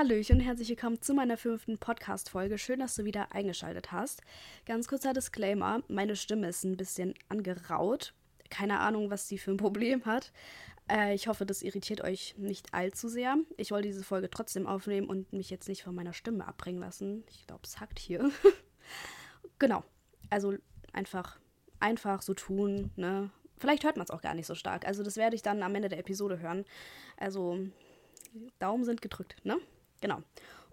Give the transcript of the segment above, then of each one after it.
Hallöchen und herzlich willkommen zu meiner fünften Podcast-Folge. Schön, dass du wieder eingeschaltet hast. Ganz kurzer Disclaimer: Meine Stimme ist ein bisschen angeraut. Keine Ahnung, was sie für ein Problem hat. Äh, ich hoffe, das irritiert euch nicht allzu sehr. Ich wollte diese Folge trotzdem aufnehmen und mich jetzt nicht von meiner Stimme abbringen lassen. Ich glaube, es hackt hier. genau. Also einfach, einfach so tun, ne? Vielleicht hört man es auch gar nicht so stark. Also, das werde ich dann am Ende der Episode hören. Also, Daumen sind gedrückt, ne? Genau.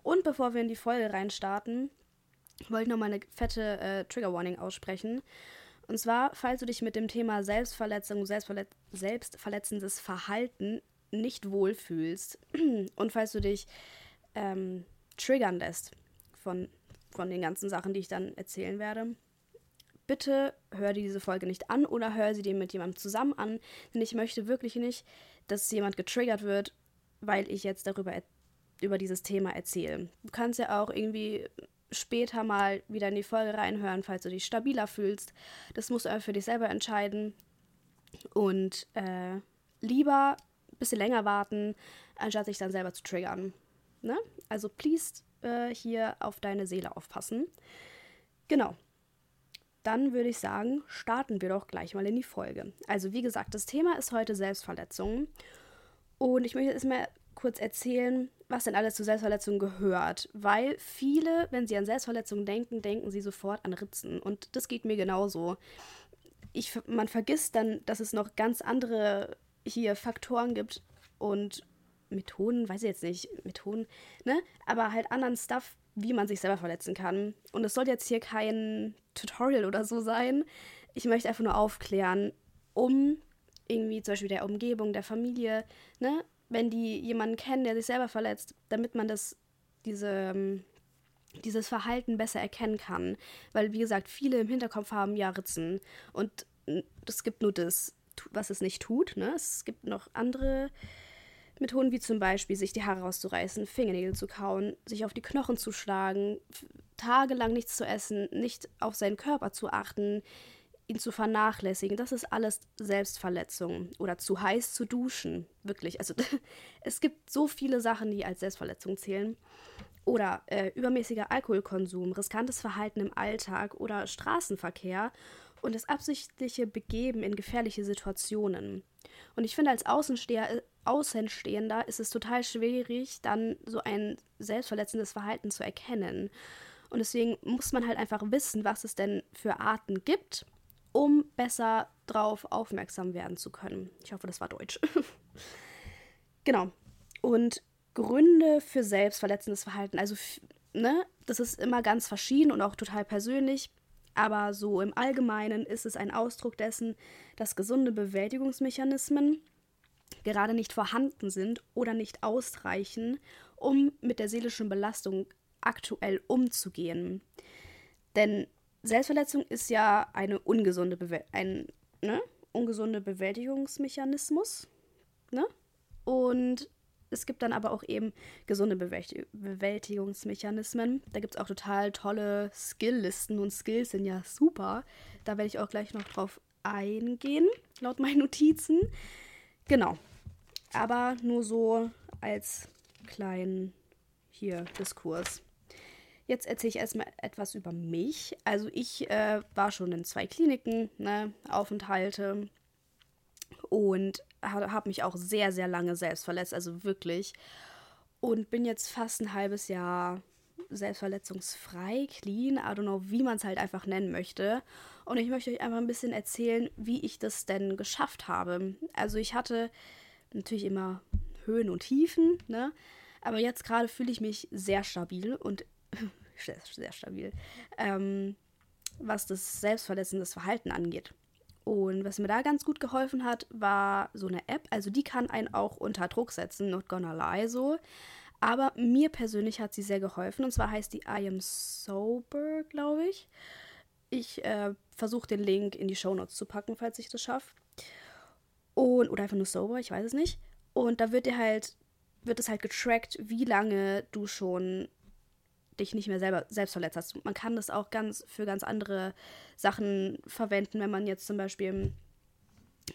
Und bevor wir in die Folge reinstarten, wollte ich noch mal eine fette äh, Trigger Warning aussprechen. Und zwar, falls du dich mit dem Thema Selbstverletzung, Selbstverlet selbstverletzendes Verhalten nicht wohlfühlst und falls du dich ähm, triggern lässt von, von den ganzen Sachen, die ich dann erzählen werde, bitte hör dir diese Folge nicht an oder hör sie dir mit jemandem zusammen an, denn ich möchte wirklich nicht, dass jemand getriggert wird, weil ich jetzt darüber über dieses Thema erzähle. Du kannst ja auch irgendwie später mal wieder in die Folge reinhören, falls du dich stabiler fühlst. Das musst du einfach für dich selber entscheiden. Und äh, lieber ein bisschen länger warten, anstatt sich dann selber zu triggern. Ne? Also please äh, hier auf deine Seele aufpassen. Genau. Dann würde ich sagen, starten wir doch gleich mal in die Folge. Also wie gesagt, das Thema ist heute Selbstverletzungen. Und ich möchte jetzt mal kurz erzählen, was denn alles zu Selbstverletzungen gehört. Weil viele, wenn sie an Selbstverletzungen denken, denken sie sofort an Ritzen. Und das geht mir genauso. Ich, man vergisst dann, dass es noch ganz andere hier Faktoren gibt und Methoden, weiß ich jetzt nicht, Methoden, ne? Aber halt anderen Stuff, wie man sich selber verletzen kann. Und es soll jetzt hier kein Tutorial oder so sein. Ich möchte einfach nur aufklären, um irgendwie zum Beispiel der Umgebung, der Familie, ne, wenn die jemanden kennen, der sich selber verletzt, damit man das, diese, ähm, dieses Verhalten besser erkennen kann. Weil, wie gesagt, viele im Hinterkopf haben ja Ritzen. Und es gibt nur das, was es nicht tut. Ne? Es gibt noch andere Methoden, wie zum Beispiel sich die Haare rauszureißen, Fingernägel zu kauen, sich auf die Knochen zu schlagen, tagelang nichts zu essen, nicht auf seinen Körper zu achten, ihn zu vernachlässigen, das ist alles Selbstverletzung. Oder zu heiß zu duschen. Wirklich. Also es gibt so viele Sachen, die als Selbstverletzung zählen. Oder äh, übermäßiger Alkoholkonsum, riskantes Verhalten im Alltag oder Straßenverkehr und das absichtliche Begeben in gefährliche Situationen. Und ich finde, als Außensteher, äh, Außenstehender ist es total schwierig, dann so ein selbstverletzendes Verhalten zu erkennen. Und deswegen muss man halt einfach wissen, was es denn für Arten gibt um besser drauf aufmerksam werden zu können. Ich hoffe, das war Deutsch. genau. Und Gründe für selbstverletzendes Verhalten. Also, ne, das ist immer ganz verschieden und auch total persönlich. Aber so im Allgemeinen ist es ein Ausdruck dessen, dass gesunde Bewältigungsmechanismen gerade nicht vorhanden sind oder nicht ausreichen, um mit der seelischen Belastung aktuell umzugehen. Denn Selbstverletzung ist ja eine ungesunde Bewe ein ne? ungesunde Bewältigungsmechanismus. Ne? Und es gibt dann aber auch eben gesunde Bewältigungsmechanismen. Da gibt es auch total tolle Skilllisten und Skills sind ja super. Da werde ich auch gleich noch drauf eingehen, laut meinen Notizen. Genau. Aber nur so als kleinen hier Diskurs. Jetzt erzähle ich erstmal etwas über mich. Also ich äh, war schon in zwei Kliniken, ne, Aufenthalte und habe mich auch sehr, sehr lange selbst verletzt, also wirklich. Und bin jetzt fast ein halbes Jahr selbstverletzungsfrei, clean, I don't know, wie man es halt einfach nennen möchte. Und ich möchte euch einfach ein bisschen erzählen, wie ich das denn geschafft habe. Also ich hatte natürlich immer Höhen und Tiefen, ne? Aber jetzt gerade fühle ich mich sehr stabil und sehr, sehr stabil, ähm, was das selbstverletzendes Verhalten angeht. Und was mir da ganz gut geholfen hat, war so eine App. Also die kann einen auch unter Druck setzen, not gonna lie so. Aber mir persönlich hat sie sehr geholfen. Und zwar heißt die I Am Sober, glaube ich. Ich äh, versuche den Link in die Show Notes zu packen, falls ich das schaffe. Und, oder einfach nur sober, ich weiß es nicht. Und da wird dir halt, wird es halt getrackt, wie lange du schon dich nicht mehr selber selbst verletzt hast. Man kann das auch ganz für ganz andere Sachen verwenden, wenn man jetzt zum Beispiel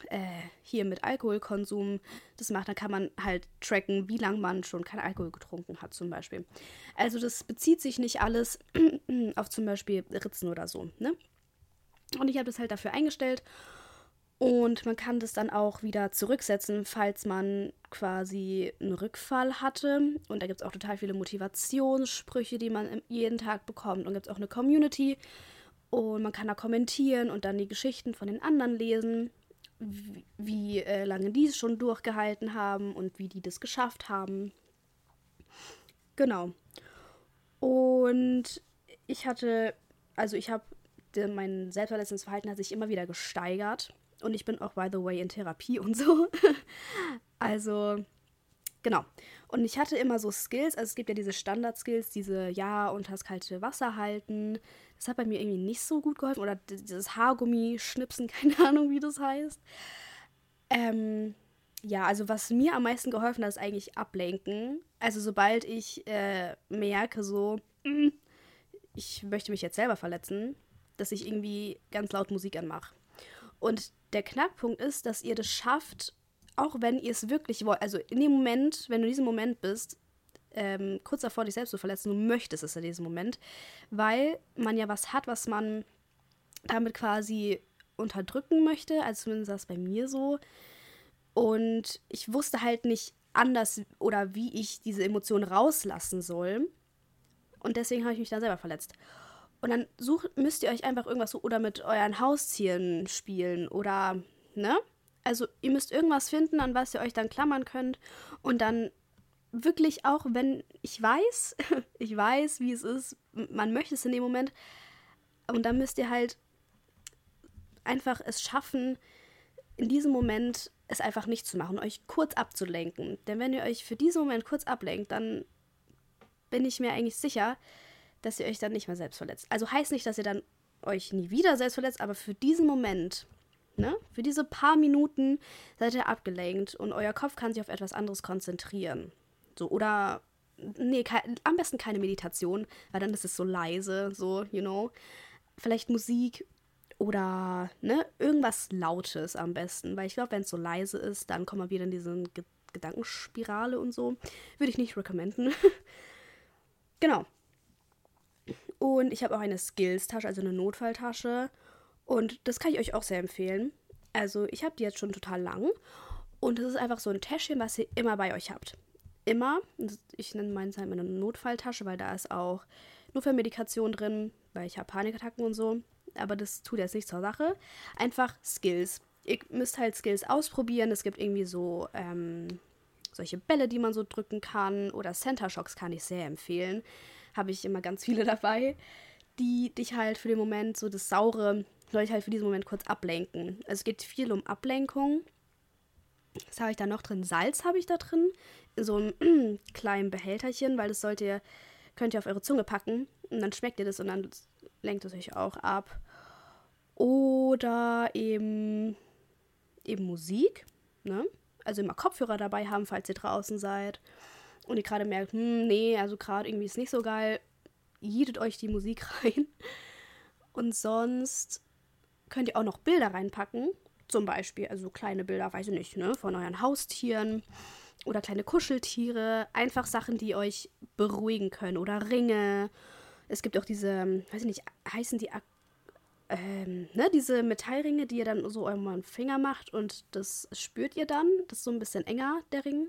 äh, hier mit Alkoholkonsum das macht, dann kann man halt tracken, wie lange man schon keinen Alkohol getrunken hat, zum Beispiel. Also das bezieht sich nicht alles auf zum Beispiel Ritzen oder so, ne? Und ich habe das halt dafür eingestellt und man kann das dann auch wieder zurücksetzen, falls man quasi einen Rückfall hatte. Und da gibt es auch total viele Motivationssprüche, die man jeden Tag bekommt. Und gibt es auch eine Community. Und man kann da kommentieren und dann die Geschichten von den anderen lesen, wie, wie äh, lange die es schon durchgehalten haben und wie die das geschafft haben. Genau. Und ich hatte, also ich habe, mein Selbstverletzungsverhalten hat sich immer wieder gesteigert. Und ich bin auch, by the way, in Therapie und so. also, genau. Und ich hatte immer so Skills, also es gibt ja diese Standard-Skills, diese Ja und das kalte Wasser halten. Das hat bei mir irgendwie nicht so gut geholfen. Oder dieses Haargummi schnipsen, keine Ahnung, wie das heißt. Ähm, ja, also was mir am meisten geholfen hat, ist eigentlich ablenken. Also sobald ich äh, merke, so, mm, ich möchte mich jetzt selber verletzen, dass ich irgendwie ganz laut Musik anmache. Und der Knackpunkt ist, dass ihr das schafft, auch wenn ihr es wirklich wollt. Also in dem Moment, wenn du in diesem Moment bist, ähm, kurz davor, dich selbst zu verletzen, du möchtest es in diesem Moment, weil man ja was hat, was man damit quasi unterdrücken möchte. Also zumindest das bei mir so. Und ich wusste halt nicht anders oder wie ich diese Emotion rauslassen soll. Und deswegen habe ich mich da selber verletzt. Und dann sucht, müsst ihr euch einfach irgendwas so oder mit euren Haustieren spielen oder, ne? Also ihr müsst irgendwas finden, an was ihr euch dann klammern könnt. Und dann wirklich auch, wenn ich weiß, ich weiß, wie es ist, man möchte es in dem Moment. Und dann müsst ihr halt einfach es schaffen, in diesem Moment es einfach nicht zu machen, euch kurz abzulenken. Denn wenn ihr euch für diesen Moment kurz ablenkt, dann bin ich mir eigentlich sicher, dass ihr euch dann nicht mehr selbst verletzt. Also heißt nicht, dass ihr dann euch nie wieder selbst verletzt, aber für diesen Moment, ne, für diese paar Minuten seid ihr abgelenkt und euer Kopf kann sich auf etwas anderes konzentrieren. So, oder, nee, am besten keine Meditation, weil dann ist es so leise, so, you know. Vielleicht Musik oder, ne, irgendwas Lautes am besten, weil ich glaube, wenn es so leise ist, dann kommt man wieder in diese Ge Gedankenspirale und so. Würde ich nicht recommenden. genau. Und ich habe auch eine Skills-Tasche, also eine Notfalltasche. Und das kann ich euch auch sehr empfehlen. Also ich habe die jetzt schon total lang. Und das ist einfach so ein Täschchen, was ihr immer bei euch habt. Immer. Ich nenne meinen halt meine Notfalltasche, weil da ist auch Notfallmedikation drin, weil ich habe Panikattacken und so. Aber das tut jetzt nicht zur Sache. Einfach Skills. Ihr müsst halt Skills ausprobieren. Es gibt irgendwie so ähm, solche Bälle, die man so drücken kann. Oder Center Shocks kann ich sehr empfehlen habe ich immer ganz viele dabei, die dich halt für den Moment so das Saure, soll ich halt für diesen Moment kurz ablenken. Also es geht viel um Ablenkung. Was habe ich da noch drin? Salz habe ich da drin. In so einem kleinen Behälterchen, weil das sollt ihr, könnt ihr auf eure Zunge packen und dann schmeckt ihr das und dann lenkt es euch auch ab. Oder eben, eben Musik, ne? Also immer Kopfhörer dabei haben, falls ihr draußen seid und ihr gerade merkt, hm, nee, also gerade irgendwie ist nicht so geil, jietet euch die Musik rein. Und sonst könnt ihr auch noch Bilder reinpacken. Zum Beispiel, also kleine Bilder, weiß ich nicht, ne, von euren Haustieren oder kleine Kuscheltiere. Einfach Sachen, die euch beruhigen können. Oder Ringe. Es gibt auch diese, weiß ich nicht, heißen die ähm, ne, diese Metallringe, die ihr dann so euren Finger macht und das spürt ihr dann. Das ist so ein bisschen enger, der Ring.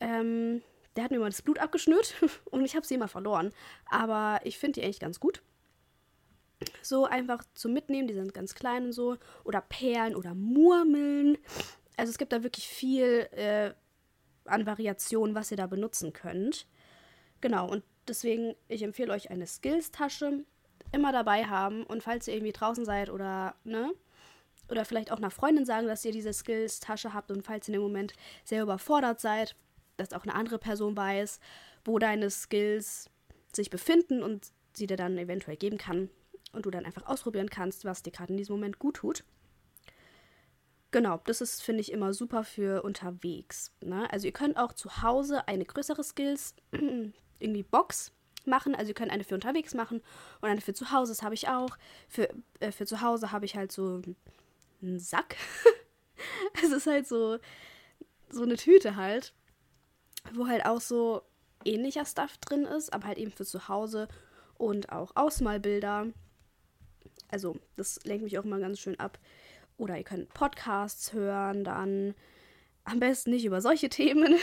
Ähm, der hat mir mal das Blut abgeschnürt und ich habe sie immer verloren. Aber ich finde die eigentlich ganz gut. So einfach zum Mitnehmen, die sind ganz klein und so. Oder Perlen oder Murmeln. Also es gibt da wirklich viel äh, an Variationen, was ihr da benutzen könnt. Genau, und deswegen, ich empfehle euch eine Skills-Tasche immer dabei haben. Und falls ihr irgendwie draußen seid oder, ne, oder vielleicht auch einer Freundin sagen, dass ihr diese Skills-Tasche habt und falls ihr in dem Moment sehr überfordert seid, dass auch eine andere Person weiß, wo deine Skills sich befinden und sie dir dann eventuell geben kann und du dann einfach ausprobieren kannst, was dir gerade in diesem Moment gut tut. Genau, das ist, finde ich, immer super für unterwegs. Ne? Also ihr könnt auch zu Hause eine größere Skills, irgendwie Box machen. Also ihr könnt eine für unterwegs machen und eine für zu Hause, das habe ich auch. Für, äh, für zu Hause habe ich halt so einen Sack es ist halt so, so eine Tüte halt, wo halt auch so ähnlicher Stuff drin ist, aber halt eben für zu Hause und auch Ausmalbilder. Also, das lenkt mich auch immer ganz schön ab. Oder ihr könnt Podcasts hören, dann am besten nicht über solche Themen.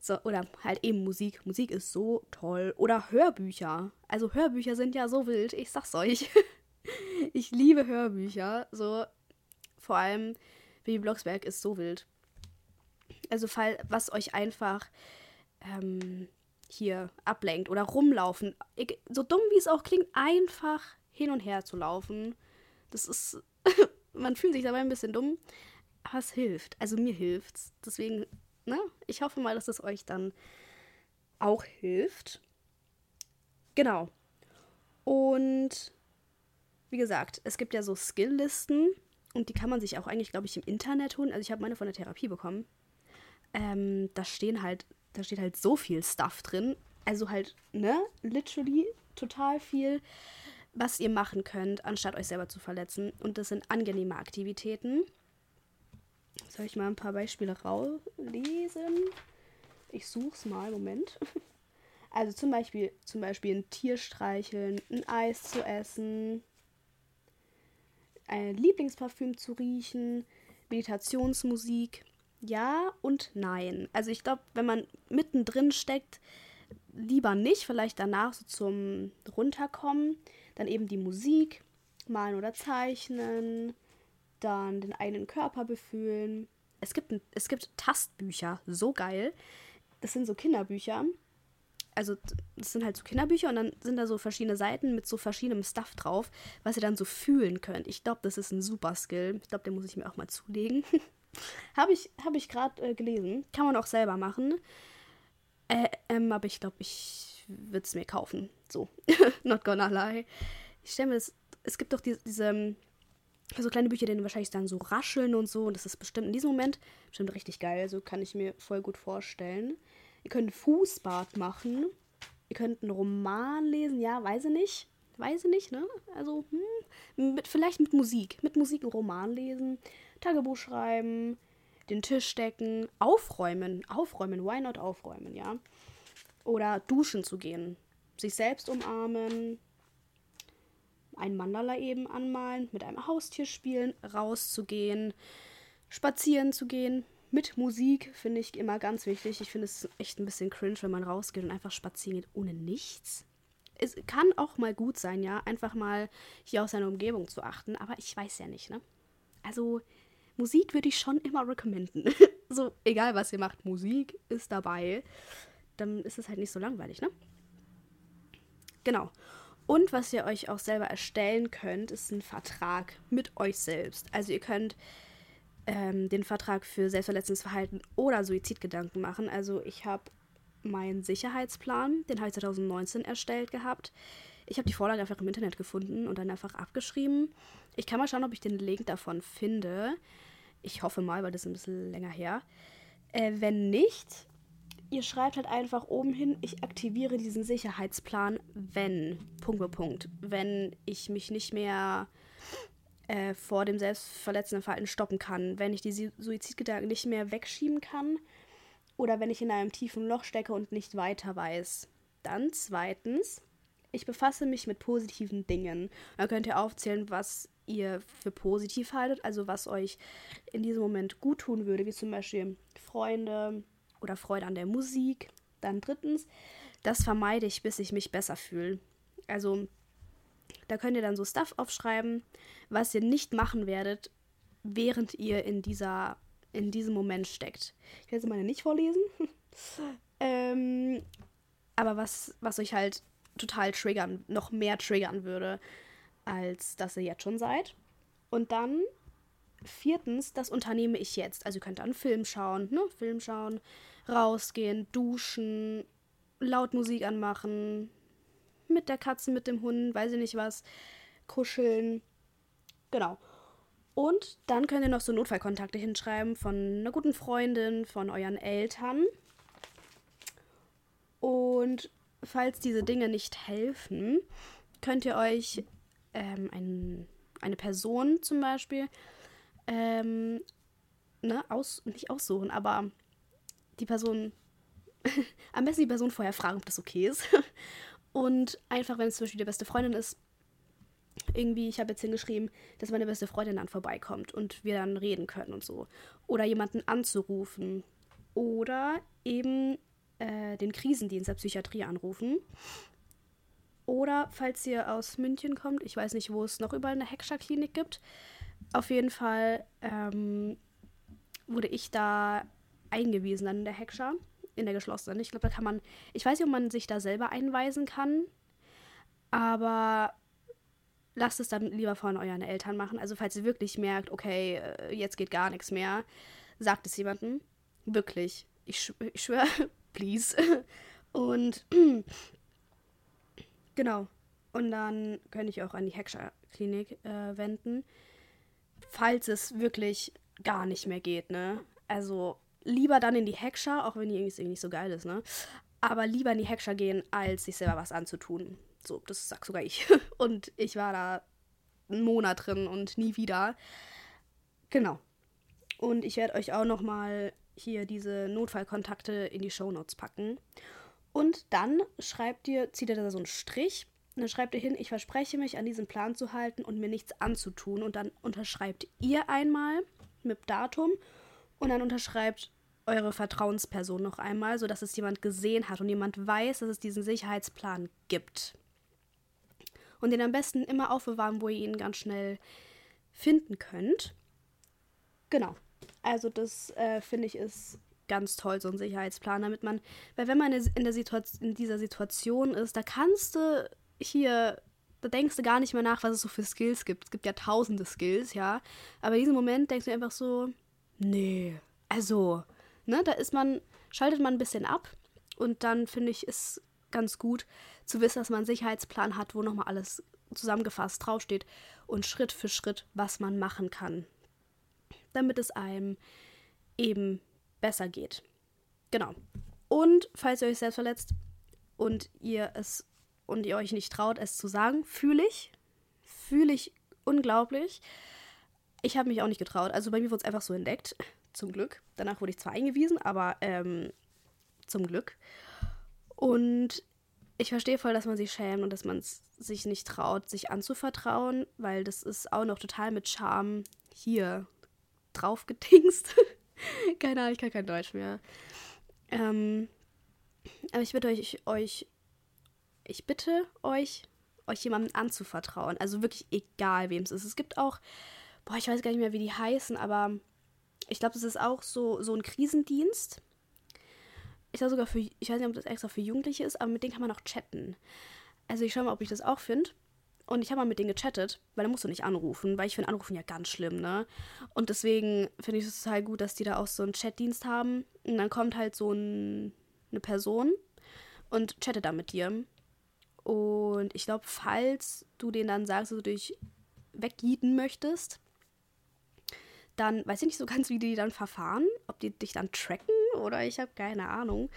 so, oder halt eben Musik. Musik ist so toll. Oder Hörbücher. Also Hörbücher sind ja so wild, ich sag's euch. ich liebe Hörbücher. So, vor allem Baby Blocksberg ist so wild. Also, fall, was euch einfach ähm, hier ablenkt oder rumlaufen. So dumm wie es auch klingt, einfach hin und her zu laufen. Das ist. man fühlt sich dabei ein bisschen dumm, aber es hilft. Also mir hilft's. Deswegen, ne, ich hoffe mal, dass es euch dann auch hilft. Genau. Und wie gesagt, es gibt ja so Skill-Listen und die kann man sich auch eigentlich, glaube ich, im Internet holen. Also ich habe meine von der Therapie bekommen. Ähm, da stehen halt, da steht halt so viel Stuff drin. Also halt, ne, literally total viel, was ihr machen könnt, anstatt euch selber zu verletzen. Und das sind angenehme Aktivitäten. Soll ich mal ein paar Beispiele rauslesen? Ich such's mal, Moment. Also zum Beispiel, zum Beispiel ein Tier streicheln, ein Eis zu essen, ein Lieblingsparfüm zu riechen, Meditationsmusik. Ja und nein. Also ich glaube, wenn man mittendrin steckt, lieber nicht, vielleicht danach so zum Runterkommen. Dann eben die Musik, malen oder zeichnen, dann den eigenen Körper befühlen. Es gibt, ein, es gibt Tastbücher, so geil. Das sind so Kinderbücher. Also, das sind halt so Kinderbücher und dann sind da so verschiedene Seiten mit so verschiedenem Stuff drauf, was ihr dann so fühlen könnt. Ich glaube, das ist ein super Skill. Ich glaube, den muss ich mir auch mal zulegen. Habe ich, hab ich gerade äh, gelesen. Kann man auch selber machen. Äh, ähm, aber ich glaube, ich würde es mir kaufen. So. Not gonna lie. Ich stelle mir das. Es gibt doch die, diese ähm, so kleine Bücher, die wahrscheinlich dann so rascheln und so. Und das ist bestimmt in diesem Moment bestimmt richtig geil. Also kann ich mir voll gut vorstellen. Ihr könnt Fußbad machen. Ihr könnt einen Roman lesen. Ja, weiß ich nicht. Weiß ich nicht, ne? Also, hm, mit, vielleicht mit Musik. Mit Musik einen Roman lesen. Tagebuch schreiben. Den Tisch decken. Aufräumen. Aufräumen. Why not aufräumen, ja? Oder duschen zu gehen. Sich selbst umarmen ein Mandala eben anmalen, mit einem Haustier spielen, rauszugehen, spazieren zu gehen, mit Musik finde ich immer ganz wichtig. Ich finde es echt ein bisschen cringe, wenn man rausgeht und einfach spazieren geht ohne nichts. Es kann auch mal gut sein, ja, einfach mal hier auf seine Umgebung zu achten, aber ich weiß ja nicht, ne? Also, Musik würde ich schon immer recommenden. so, egal was ihr macht, Musik ist dabei. Dann ist es halt nicht so langweilig, ne? Genau. Und was ihr euch auch selber erstellen könnt, ist ein Vertrag mit euch selbst. Also ihr könnt ähm, den Vertrag für selbstverletzendes Verhalten oder Suizidgedanken machen. Also ich habe meinen Sicherheitsplan, den habe ich 2019 erstellt gehabt. Ich habe die Vorlage einfach im Internet gefunden und dann einfach abgeschrieben. Ich kann mal schauen, ob ich den Link davon finde. Ich hoffe mal, weil das ist ein bisschen länger her. Äh, wenn nicht, ihr schreibt halt einfach oben hin, ich aktiviere diesen Sicherheitsplan, wenn, Punkt Punkt, wenn ich mich nicht mehr äh, vor dem selbstverletzenden Verhalten stoppen kann, wenn ich die Suizidgedanken nicht mehr wegschieben kann oder wenn ich in einem tiefen Loch stecke und nicht weiter weiß. Dann zweitens, ich befasse mich mit positiven Dingen. Da könnt ihr aufzählen, was ihr für positiv haltet, also was euch in diesem Moment gut tun würde, wie zum Beispiel Freunde, oder Freude an der Musik. Dann drittens, das vermeide ich, bis ich mich besser fühle. Also, da könnt ihr dann so Stuff aufschreiben, was ihr nicht machen werdet, während ihr in dieser in diesem Moment steckt. Ich werde sie meine nicht vorlesen. ähm, aber was, was euch halt total triggern, noch mehr triggern würde, als dass ihr jetzt schon seid. Und dann viertens, das unternehme ich jetzt. Also ihr könnt dann Film schauen, ne? Film schauen, rausgehen, duschen, laut Musik anmachen, mit der Katze, mit dem Hund, weiß ich nicht was, kuscheln. Genau. Und dann könnt ihr noch so Notfallkontakte hinschreiben von einer guten Freundin, von euren Eltern. Und falls diese Dinge nicht helfen, könnt ihr euch ähm, ein, eine Person zum Beispiel ähm, ne, aus, nicht aussuchen, aber die Person, am besten die Person vorher fragen, ob das okay ist. Und einfach, wenn es zum Beispiel die beste Freundin ist, irgendwie, ich habe jetzt hingeschrieben, dass meine beste Freundin dann vorbeikommt und wir dann reden können und so. Oder jemanden anzurufen. Oder eben äh, den Krisendienst der Psychiatrie anrufen. Oder falls ihr aus München kommt, ich weiß nicht, wo es noch überall eine Heckscher-Klinik gibt. Auf jeden Fall ähm, wurde ich da eingewiesen dann in der Heckscher, in der geschlossenen. Ich glaube, da kann man, ich weiß nicht, ob man sich da selber einweisen kann, aber lasst es dann lieber von euren Eltern machen. Also falls ihr wirklich merkt, okay, äh, jetzt geht gar nichts mehr, sagt es jemandem. Wirklich. Ich, schw ich schwöre, please. Und genau. Und dann könnte ich auch an die Heckscher-Klinik äh, wenden. Falls es wirklich gar nicht mehr geht, ne? Also lieber dann in die Heckscher, auch wenn die irgendwie nicht so geil ist, ne? Aber lieber in die Heckscher gehen, als sich selber was anzutun. So, das sag sogar ich. Und ich war da einen Monat drin und nie wieder. Genau. Und ich werde euch auch noch mal hier diese Notfallkontakte in die Shownotes packen. Und dann schreibt ihr, zieht ihr da so einen Strich. Und dann schreibt ihr hin, ich verspreche mich, an diesen Plan zu halten und mir nichts anzutun. Und dann unterschreibt ihr einmal mit Datum und dann unterschreibt eure Vertrauensperson noch einmal, sodass es jemand gesehen hat und jemand weiß, dass es diesen Sicherheitsplan gibt. Und den am besten immer aufbewahren, wo ihr ihn ganz schnell finden könnt. Genau. Also das äh, finde ich ist ganz toll, so ein Sicherheitsplan, damit man, weil wenn man in, der Situation, in dieser Situation ist, da kannst du hier, da denkst du gar nicht mehr nach, was es so für Skills gibt. Es gibt ja tausende Skills, ja. Aber in diesem Moment denkst du einfach so, nee, also, ne, da ist man, schaltet man ein bisschen ab und dann finde ich, ist ganz gut zu wissen, dass man einen Sicherheitsplan hat, wo nochmal alles zusammengefasst draufsteht und Schritt für Schritt, was man machen kann damit es einem eben besser geht. Genau. Und falls ihr euch selbst verletzt und ihr es und ihr euch nicht traut, es zu sagen, fühle ich, fühle ich unglaublich. Ich habe mich auch nicht getraut. Also bei mir wurde es einfach so entdeckt. Zum Glück. Danach wurde ich zwar eingewiesen, aber ähm, zum Glück. Und ich verstehe voll, dass man sich schämt und dass man sich nicht traut, sich anzuvertrauen, weil das ist auch noch total mit Charme hier draufgedingst. Keine Ahnung, ich kann kein Deutsch mehr. Ähm, aber ich bitte euch, euch, ich bitte euch, euch jemandem anzuvertrauen. Also wirklich egal, wem es ist. Es gibt auch, boah, ich weiß gar nicht mehr, wie die heißen, aber ich glaube, es ist auch so, so ein Krisendienst. Ich sogar für, ich weiß nicht, ob das extra für Jugendliche ist, aber mit denen kann man auch chatten. Also ich schaue mal, ob ich das auch finde. Und ich habe mal mit denen gechattet, weil da musst du nicht anrufen, weil ich finde Anrufen ja ganz schlimm, ne? Und deswegen finde ich es total gut, dass die da auch so einen Chatdienst haben. Und dann kommt halt so ein, eine Person und chattet da mit dir. Und ich glaube, falls du denen dann sagst, dass du dich weggieten möchtest, dann weiß ich nicht so ganz, wie die dann verfahren. Ob die dich dann tracken oder ich habe keine Ahnung.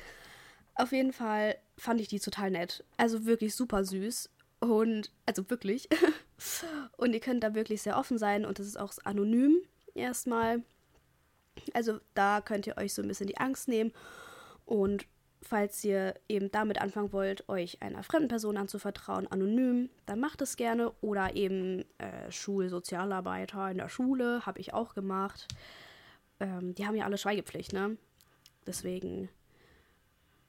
Auf jeden Fall fand ich die total nett. Also wirklich super süß. Und, also wirklich. und ihr könnt da wirklich sehr offen sein und das ist auch anonym erstmal. Also da könnt ihr euch so ein bisschen die Angst nehmen. Und falls ihr eben damit anfangen wollt, euch einer fremden Person anzuvertrauen, anonym, dann macht es gerne. Oder eben äh, Schulsozialarbeiter in der Schule, habe ich auch gemacht. Ähm, die haben ja alle Schweigepflicht, ne? Deswegen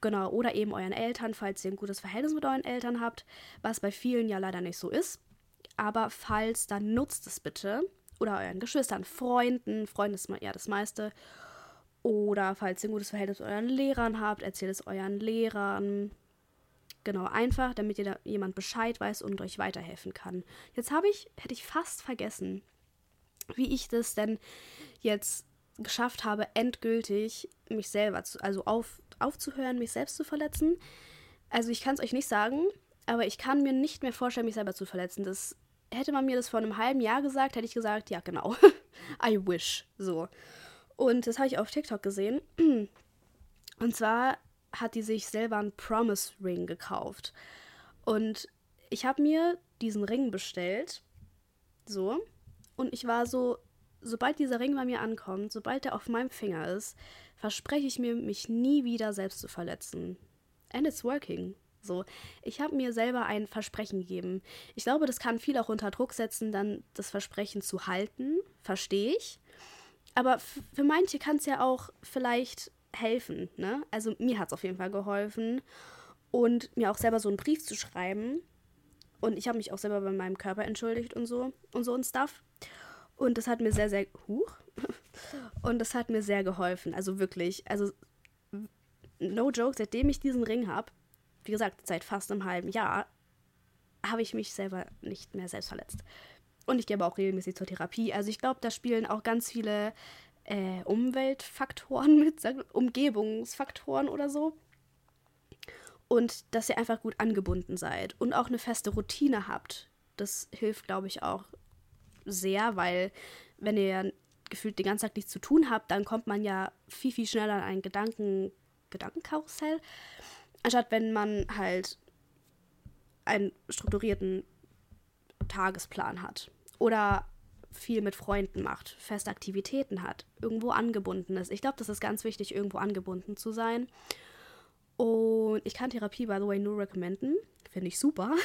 Genau, oder eben euren Eltern, falls ihr ein gutes Verhältnis mit euren Eltern habt, was bei vielen ja leider nicht so ist. Aber falls, dann nutzt es bitte. Oder euren Geschwistern, Freunden, Freunden ist ja das meiste. Oder falls ihr ein gutes Verhältnis mit euren Lehrern habt, erzählt es euren Lehrern. Genau, einfach, damit ihr da jemand Bescheid weiß und euch weiterhelfen kann. Jetzt habe ich, hätte ich fast vergessen, wie ich das denn jetzt geschafft habe, endgültig mich selber zu, also auf, aufzuhören, mich selbst zu verletzen. Also ich kann es euch nicht sagen, aber ich kann mir nicht mehr vorstellen, mich selber zu verletzen. Das hätte man mir das vor einem halben Jahr gesagt, hätte ich gesagt, ja genau, I wish, so. Und das habe ich auf TikTok gesehen. Und zwar hat die sich selber einen Promise Ring gekauft. Und ich habe mir diesen Ring bestellt, so. Und ich war so, sobald dieser Ring bei mir ankommt, sobald er auf meinem Finger ist, verspreche ich mir, mich nie wieder selbst zu verletzen. And it's working. So, ich habe mir selber ein Versprechen gegeben. Ich glaube, das kann viel auch unter Druck setzen, dann das Versprechen zu halten. Verstehe ich. Aber für manche kann es ja auch vielleicht helfen. Ne? Also mir hat es auf jeden Fall geholfen. Und mir auch selber so einen Brief zu schreiben. Und ich habe mich auch selber bei meinem Körper entschuldigt und so und so und Stuff. Und das hat mir sehr, sehr. Huch. Und das hat mir sehr geholfen. Also wirklich. Also, no joke, seitdem ich diesen Ring habe, wie gesagt, seit fast einem halben Jahr, habe ich mich selber nicht mehr selbst verletzt. Und ich gehe aber auch regelmäßig zur Therapie. Also ich glaube, da spielen auch ganz viele äh, Umweltfaktoren mit, Umgebungsfaktoren oder so. Und dass ihr einfach gut angebunden seid und auch eine feste Routine habt. Das hilft, glaube ich, auch sehr, weil wenn ihr gefühlt den ganzen Tag nichts zu tun habt, dann kommt man ja viel, viel schneller an ein Gedanken, Gedankenkarussell, anstatt wenn man halt einen strukturierten Tagesplan hat oder viel mit Freunden macht, feste Aktivitäten hat, irgendwo angebunden ist. Ich glaube, das ist ganz wichtig, irgendwo angebunden zu sein. Und ich kann Therapie, by the way, nur recommenden. Finde ich super.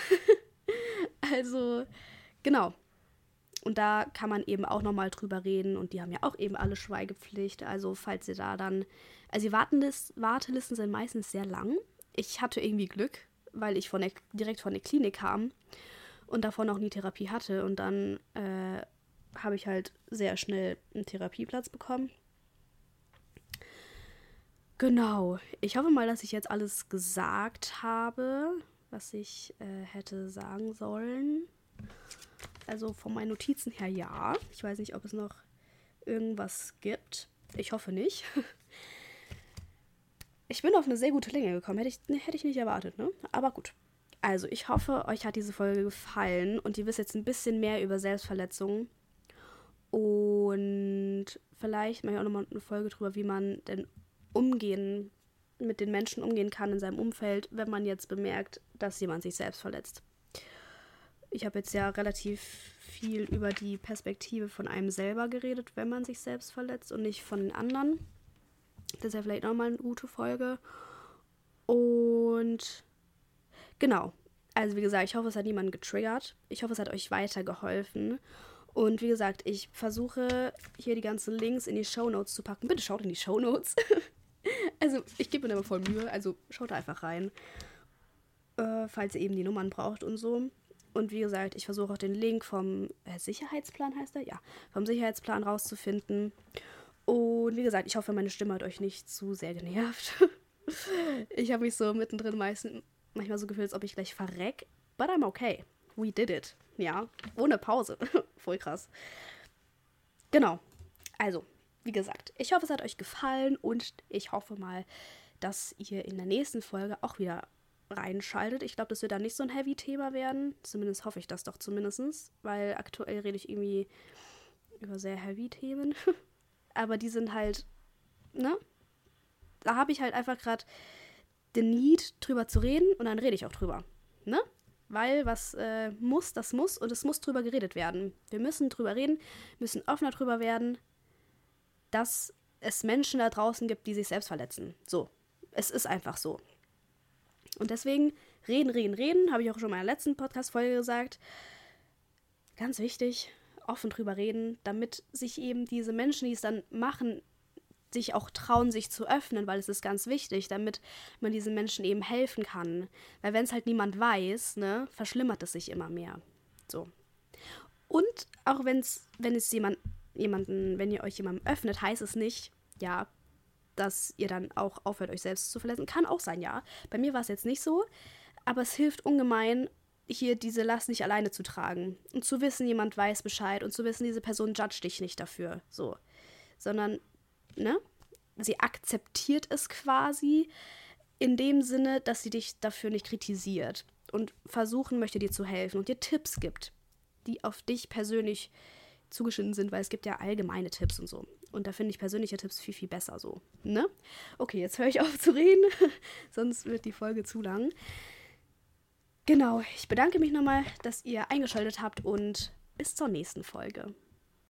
also, genau. Und da kann man eben auch nochmal drüber reden und die haben ja auch eben alle Schweigepflicht. Also falls ihr da dann, also die Wartenlist, Wartelisten sind meistens sehr lang. Ich hatte irgendwie Glück, weil ich von der, direkt von der Klinik kam und davor noch nie Therapie hatte. Und dann äh, habe ich halt sehr schnell einen Therapieplatz bekommen. Genau. Ich hoffe mal, dass ich jetzt alles gesagt habe, was ich äh, hätte sagen sollen. Also von meinen Notizen her ja. Ich weiß nicht, ob es noch irgendwas gibt. Ich hoffe nicht. Ich bin auf eine sehr gute Länge gekommen. Hätte ich, hätte ich nicht erwartet, ne? Aber gut. Also, ich hoffe, euch hat diese Folge gefallen und ihr wisst jetzt ein bisschen mehr über Selbstverletzungen. Und vielleicht mache ich auch nochmal eine Folge drüber, wie man denn umgehen, mit den Menschen umgehen kann in seinem Umfeld, wenn man jetzt bemerkt, dass jemand sich selbst verletzt ich habe jetzt ja relativ viel über die Perspektive von einem selber geredet, wenn man sich selbst verletzt und nicht von den anderen. Das ist ja vielleicht nochmal eine gute Folge. Und genau. Also wie gesagt, ich hoffe, es hat niemanden getriggert. Ich hoffe, es hat euch weitergeholfen. Und wie gesagt, ich versuche hier die ganzen Links in die Show Notes zu packen. Bitte schaut in die Show Notes. also ich gebe mir aber voll Mühe. Also schaut da einfach rein. Äh, falls ihr eben die Nummern braucht und so. Und wie gesagt, ich versuche auch den Link vom äh, Sicherheitsplan, heißt er? Ja, vom Sicherheitsplan rauszufinden. Und wie gesagt, ich hoffe, meine Stimme hat euch nicht zu sehr genervt. ich habe mich so mittendrin meistens manchmal so gefühlt, als ob ich gleich verreck. But I'm okay. We did it. Ja, ohne Pause. Voll krass. Genau. Also, wie gesagt, ich hoffe, es hat euch gefallen und ich hoffe mal, dass ihr in der nächsten Folge auch wieder reinschaltet. Ich glaube, das wird dann nicht so ein Heavy-Thema werden. Zumindest hoffe ich das doch zumindest, weil aktuell rede ich irgendwie über sehr Heavy-Themen. Aber die sind halt, ne? Da habe ich halt einfach gerade den Need, drüber zu reden und dann rede ich auch drüber, ne? Weil was äh, muss, das muss und es muss drüber geredet werden. Wir müssen drüber reden, müssen offener drüber werden, dass es Menschen da draußen gibt, die sich selbst verletzen. So. Es ist einfach so. Und deswegen reden, reden, reden, habe ich auch schon in meiner letzten Podcast-Folge gesagt. Ganz wichtig, offen drüber reden, damit sich eben diese Menschen, die es dann machen, sich auch trauen, sich zu öffnen, weil es ist ganz wichtig, damit man diesen Menschen eben helfen kann. Weil wenn es halt niemand weiß, ne, verschlimmert es sich immer mehr. So. Und auch wenn's, wenn es jemand, jemanden, wenn ihr euch jemandem öffnet, heißt es nicht, ja, dass ihr dann auch aufhört, euch selbst zu verletzen. Kann auch sein, ja. Bei mir war es jetzt nicht so, aber es hilft ungemein, hier diese Last nicht alleine zu tragen. Und zu wissen, jemand weiß Bescheid. Und zu wissen, diese Person judgt dich nicht dafür, so, sondern, ne, sie akzeptiert es quasi in dem Sinne, dass sie dich dafür nicht kritisiert und versuchen möchte, dir zu helfen und dir Tipps gibt, die auf dich persönlich zugeschnitten sind, weil es gibt ja allgemeine Tipps und so. Und da finde ich persönliche Tipps viel, viel besser so. Ne? Okay, jetzt höre ich auf zu reden, sonst wird die Folge zu lang. Genau, ich bedanke mich nochmal, dass ihr eingeschaltet habt und bis zur nächsten Folge.